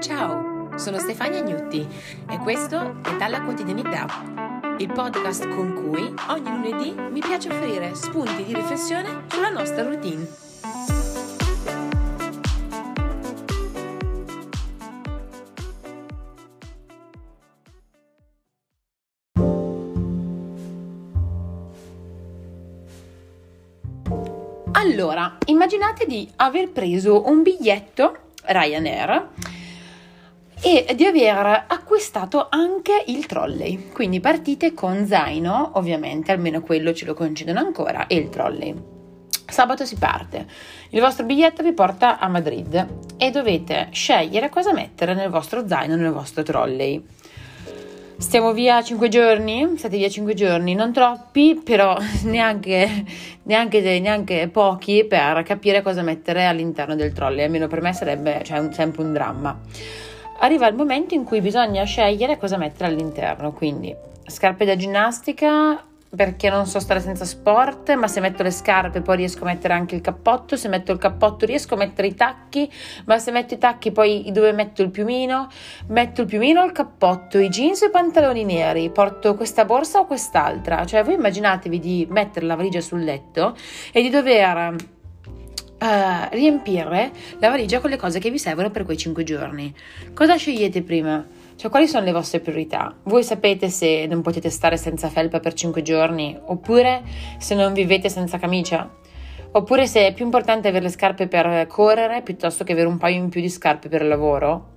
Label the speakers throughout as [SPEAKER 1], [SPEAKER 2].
[SPEAKER 1] Ciao, sono Stefania Gnutti e questo è Dalla Quotidianità, il podcast con cui ogni lunedì mi piace offrire spunti di riflessione sulla nostra routine. Allora, immaginate di aver preso un biglietto Ryanair e di aver acquistato anche il trolley. Quindi partite con zaino, ovviamente, almeno quello ce lo concedono ancora, e il trolley. Sabato si parte. Il vostro biglietto vi porta a Madrid e dovete scegliere cosa mettere nel vostro zaino, nel vostro trolley. Stiamo via 5 giorni? State via 5 giorni, non troppi, però neanche, neanche, neanche, pochi per capire cosa mettere all'interno del trolley. Almeno per me sarebbe cioè, un, sempre un dramma arriva il momento in cui bisogna scegliere cosa mettere all'interno, quindi scarpe da ginnastica perché non so stare senza sport, ma se metto le scarpe poi riesco a mettere anche il cappotto, se metto il cappotto riesco a mettere i tacchi, ma se metto i tacchi poi dove metto il piumino? Metto il piumino il cappotto, i jeans o i pantaloni neri, porto questa borsa o quest'altra, cioè voi immaginatevi di mettere la valigia sul letto e di dover uh, riempire la valigia con le cose che vi servono per quei 5 giorni. Cosa scegliete prima? Cioè, quali sono le vostre priorità? Voi sapete se non potete stare senza felpa per 5 giorni, oppure se non vivete senza camicia? Oppure se è più importante avere le scarpe per correre piuttosto che avere un paio in più di scarpe per lavoro?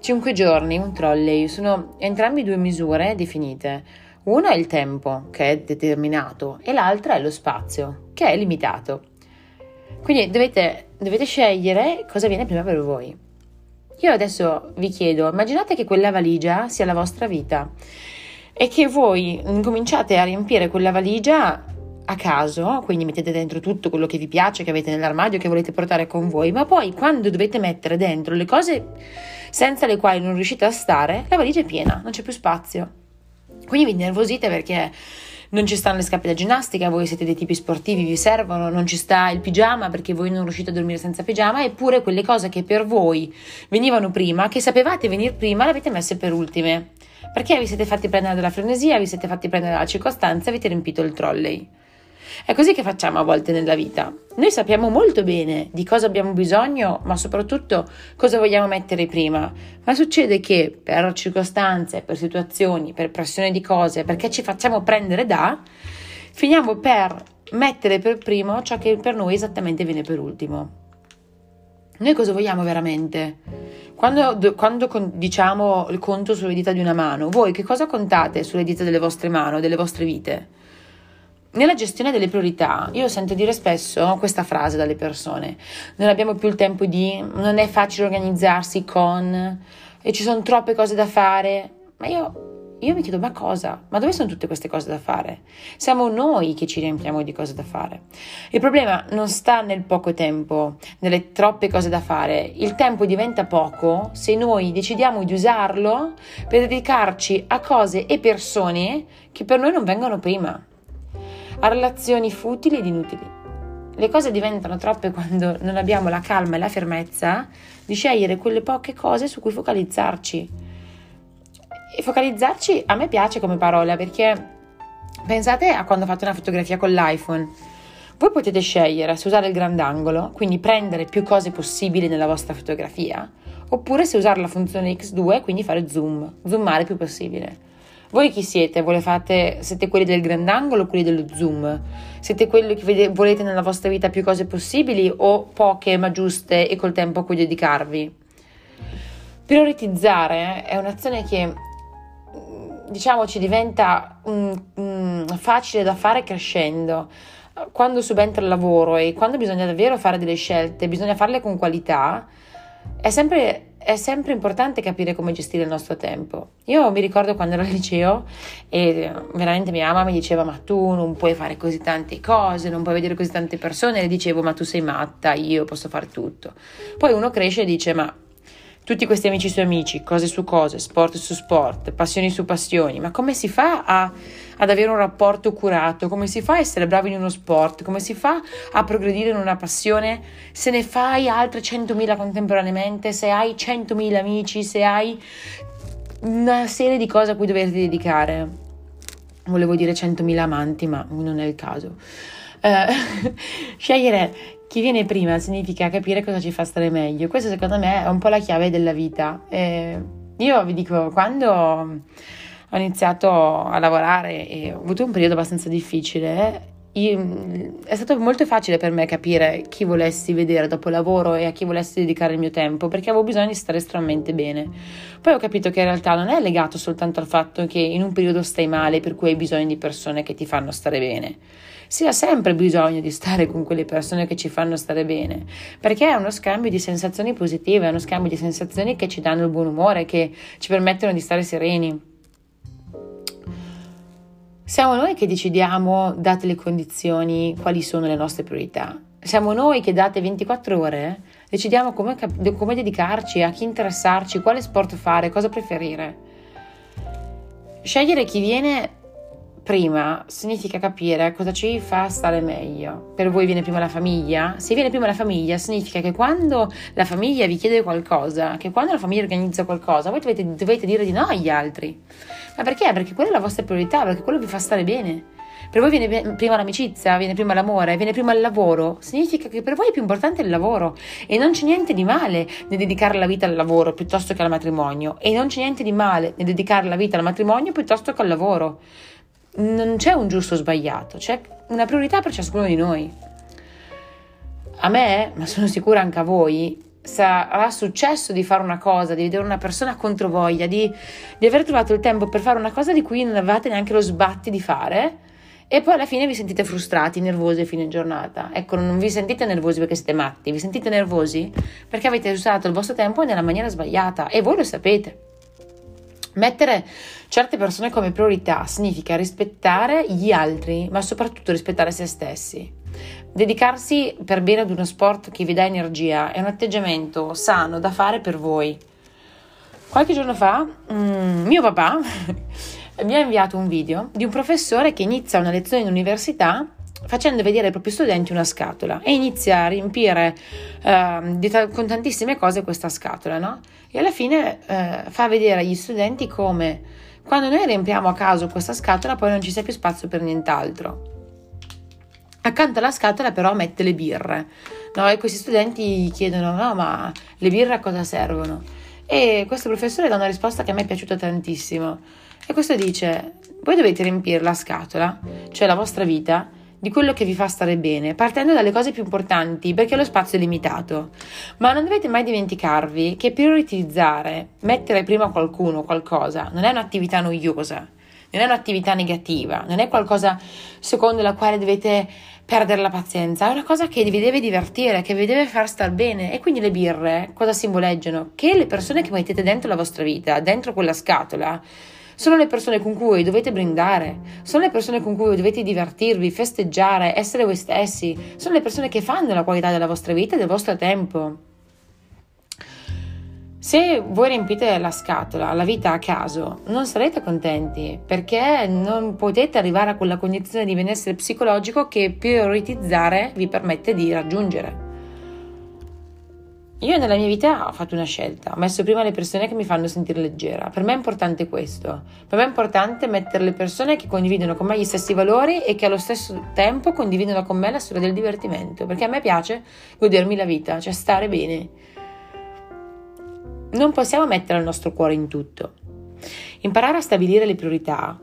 [SPEAKER 1] 5 giorni, un trolley, sono entrambi due misure definite. Una è il tempo, che è determinato, e l'altra è lo spazio, che è limitato. Quindi dovete, dovete scegliere cosa viene prima per voi. Io adesso vi chiedo, immaginate che quella valigia sia la vostra vita e che voi cominciate a riempire quella valigia a caso, quindi mettete dentro tutto quello che vi piace, che avete nell'armadio, che volete portare con voi, ma poi quando dovete mettere dentro le cose senza le quali non riuscite a stare, la valigia è piena, non c'è più spazio. Quindi vi nervosite perché non ci stanno le scarpe da ginnastica, voi siete dei tipi sportivi, vi servono, non ci sta il pigiama perché voi non riuscite a dormire senza pigiama, eppure quelle cose che per voi venivano prima, che sapevate venire prima, le avete messe per ultime. Perché vi siete fatti prendere dalla frenesia, vi siete fatti prendere dalla circostanza avete riempito il trolley. È così che facciamo a volte nella vita. Noi sappiamo molto bene di cosa abbiamo bisogno, ma soprattutto cosa vogliamo mettere prima. Ma succede che per circostanze, per situazioni, per pressione di cose, perché ci facciamo prendere da, finiamo per mettere per primo ciò che per noi esattamente viene per ultimo. Noi cosa vogliamo veramente? Quando, quando diciamo il conto sulle dita di una mano, voi che cosa contate sulle dita delle vostre mani, delle vostre vite? Nella gestione delle priorità, io sento dire spesso questa frase dalle persone: non abbiamo più il tempo di, non è facile organizzarsi con, e ci sono troppe cose da fare. Ma io, io mi chiedo: ma cosa? Ma dove sono tutte queste cose da fare? Siamo noi che ci riempiamo di cose da fare. Il problema non sta nel poco tempo, nelle troppe cose da fare. Il tempo diventa poco se noi decidiamo di usarlo per dedicarci a cose e persone che per noi non vengono prima a relazioni futili ed inutili. Le cose diventano troppe quando non abbiamo la calma e la fermezza di scegliere quelle poche cose su cui focalizzarci. E focalizzarci a me piace come parola perché pensate a quando fate una fotografia con l'iPhone. Voi potete scegliere se usare il grandangolo, quindi prendere più cose possibili nella vostra fotografia, oppure se usare la funzione X2, quindi fare zoom, zoomare più possibile. Voi chi siete? Fate, siete quelli del grandangolo o quelli dello zoom? Siete quelli che vede, volete nella vostra vita più cose possibili o poche ma giuste e col tempo a cui dedicarvi? Prioritizzare è un'azione che diciamo ci diventa um, um, facile da fare crescendo. Quando subentra il lavoro e quando bisogna davvero fare delle scelte, bisogna farle con qualità, è sempre è sempre importante capire come gestire il nostro tempo. Io mi ricordo quando ero al liceo e veramente mia mamma mi diceva ma tu non puoi fare così tante cose, non puoi vedere così tante persone, e le dicevo ma tu sei matta, io posso fare tutto. Poi uno cresce e dice ma tutti questi amici su amici, cose su cose, sport su sport, passioni su passioni, ma come si fa a, ad avere un rapporto curato? Come si fa a essere bravi in uno sport? Come si fa a progredire in una passione se ne fai altre 100.000 contemporaneamente, se hai 100.000 amici, se hai una serie di cose a cui doverti dedicare? Volevo dire 100.000 amanti, ma non è il caso. Uh, scegliere chi viene prima significa capire cosa ci fa stare meglio. Questa secondo me è un po' la chiave della vita. E io vi dico, quando ho iniziato a lavorare e ho avuto un periodo abbastanza difficile, io, è stato molto facile per me capire chi volessi vedere dopo il lavoro e a chi volessi dedicare il mio tempo, perché avevo bisogno di stare estremamente bene. Poi ho capito che in realtà non è legato soltanto al fatto che in un periodo stai male, per cui hai bisogno di persone che ti fanno stare bene si ha sempre bisogno di stare con quelle persone che ci fanno stare bene, perché è uno scambio di sensazioni positive, è uno scambio di sensazioni che ci danno il buon umore, che ci permettono di stare sereni. Siamo noi che decidiamo, date le condizioni, quali sono le nostre priorità. Siamo noi che date 24 ore decidiamo come, come dedicarci, a chi interessarci, quale sport fare, cosa preferire. Scegliere chi viene prima significa capire cosa ci fa stare meglio. Per voi viene prima la famiglia? Se viene prima la famiglia significa che quando la famiglia vi chiede qualcosa, che quando la famiglia organizza qualcosa, voi dovete, dovete dire di no agli altri. Ma perché? Perché quella è la vostra priorità, perché quello vi fa stare bene. Per voi viene prima l'amicizia, viene prima l'amore, viene prima il lavoro. Significa che per voi è più importante il lavoro e non c'è niente di male nel dedicare la vita al lavoro piuttosto che al matrimonio e non c'è niente di male nel dedicare la vita al matrimonio piuttosto che al lavoro non c'è un giusto o sbagliato, c'è una priorità per ciascuno di noi. A me, ma sono sicura anche a voi, sarà successo di fare una cosa, di vedere una persona contro voglia, di, di aver trovato il tempo per fare una cosa di cui non avevate neanche lo sbatti di fare e poi alla fine vi sentite frustrati, nervosi a fine giornata. Ecco, non vi sentite nervosi perché siete matti, vi sentite nervosi perché avete usato il vostro tempo nella maniera sbagliata e voi lo sapete. Mettere certe persone come priorità significa rispettare gli altri, ma soprattutto rispettare se stessi. Dedicarsi per bene ad uno sport che vi dà energia è un atteggiamento sano da fare per voi. Qualche giorno fa, mm, mio papà mi ha inviato un video di un professore che inizia una lezione in università facendo vedere ai propri studenti una scatola e inizia a riempire uh, t- con tantissime cose questa scatola, no? E alla fine uh, fa vedere agli studenti come quando noi riempiamo a caso questa scatola poi non ci sia più spazio per nient'altro. Accanto alla scatola però mette le birre, no? E questi studenti chiedono, no, ma le birre a cosa servono? E questo professore dà una risposta che a me è piaciuta tantissimo. E questo dice, voi dovete riempire la scatola, cioè la vostra vita, di quello che vi fa stare bene, partendo dalle cose più importanti, perché lo spazio è limitato. Ma non dovete mai dimenticarvi che prioritizzare, mettere prima qualcuno, qualcosa, non è un'attività noiosa, non è un'attività negativa, non è qualcosa secondo la quale dovete perdere la pazienza, è una cosa che vi deve divertire, che vi deve far star bene. E quindi le birre cosa simboleggiano? Che le persone che mettete dentro la vostra vita, dentro quella scatola, sono le persone con cui dovete brindare, sono le persone con cui dovete divertirvi, festeggiare, essere voi stessi, sono le persone che fanno la qualità della vostra vita e del vostro tempo. Se voi riempite la scatola, la vita a caso, non sarete contenti perché non potete arrivare a quella condizione di benessere psicologico che prioritizzare vi permette di raggiungere. Io nella mia vita ho fatto una scelta, ho messo prima le persone che mi fanno sentire leggera. Per me è importante questo. Per me è importante mettere le persone che condividono con me gli stessi valori e che allo stesso tempo condividono con me la storia del divertimento, perché a me piace godermi la vita, cioè stare bene. Non possiamo mettere il nostro cuore in tutto. Imparare a stabilire le priorità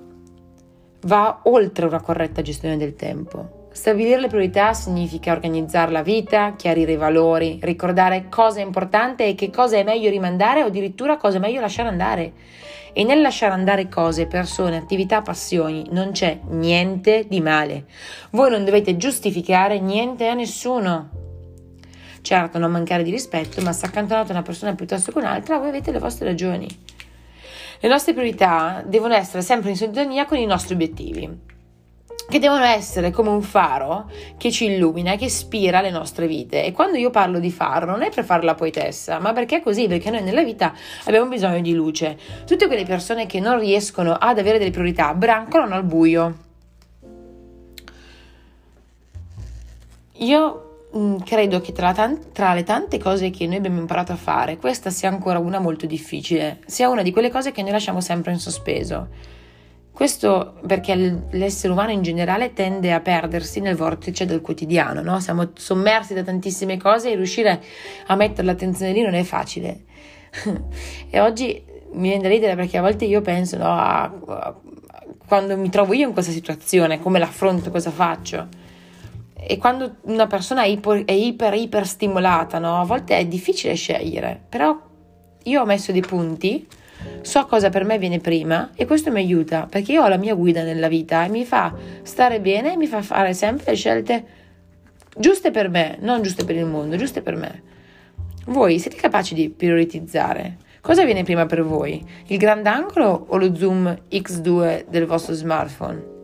[SPEAKER 1] va oltre una corretta gestione del tempo. Stabilire le priorità significa organizzare la vita, chiarire i valori, ricordare cosa è importante e che cosa è meglio rimandare o addirittura cosa è meglio lasciare andare. E nel lasciare andare cose, persone, attività, passioni non c'è niente di male. Voi non dovete giustificare niente a nessuno. Certo, non mancare di rispetto, ma se accantonate una persona piuttosto che un'altra, voi avete le vostre ragioni. Le nostre priorità devono essere sempre in sintonia con i nostri obiettivi. Che devono essere come un faro che ci illumina, che ispira le nostre vite. E quando io parlo di faro non è per fare la poetessa, ma perché è così, perché noi nella vita abbiamo bisogno di luce. Tutte quelle persone che non riescono ad avere delle priorità brancolano al buio. Io mm, credo che tra, tan- tra le tante cose che noi abbiamo imparato a fare, questa sia ancora una molto difficile, sia una di quelle cose che noi lasciamo sempre in sospeso questo perché l'essere umano in generale tende a perdersi nel vortice del quotidiano, no? siamo sommersi da tantissime cose e riuscire a mettere l'attenzione lì non è facile. e oggi mi viene da ridere perché a volte io penso no, a, a, quando mi trovo io in questa situazione, come l'affronto, cosa faccio. E quando una persona è iper, è iper, iper stimolata, no? a volte è difficile scegliere, però io ho messo dei punti so cosa per me viene prima e questo mi aiuta perché io ho la mia guida nella vita e mi fa stare bene e mi fa fare sempre scelte giuste per me, non giuste per il mondo, giuste per me. Voi siete capaci di prioritizzare? Cosa viene prima per voi? Il grandangolo o lo zoom X2 del vostro smartphone?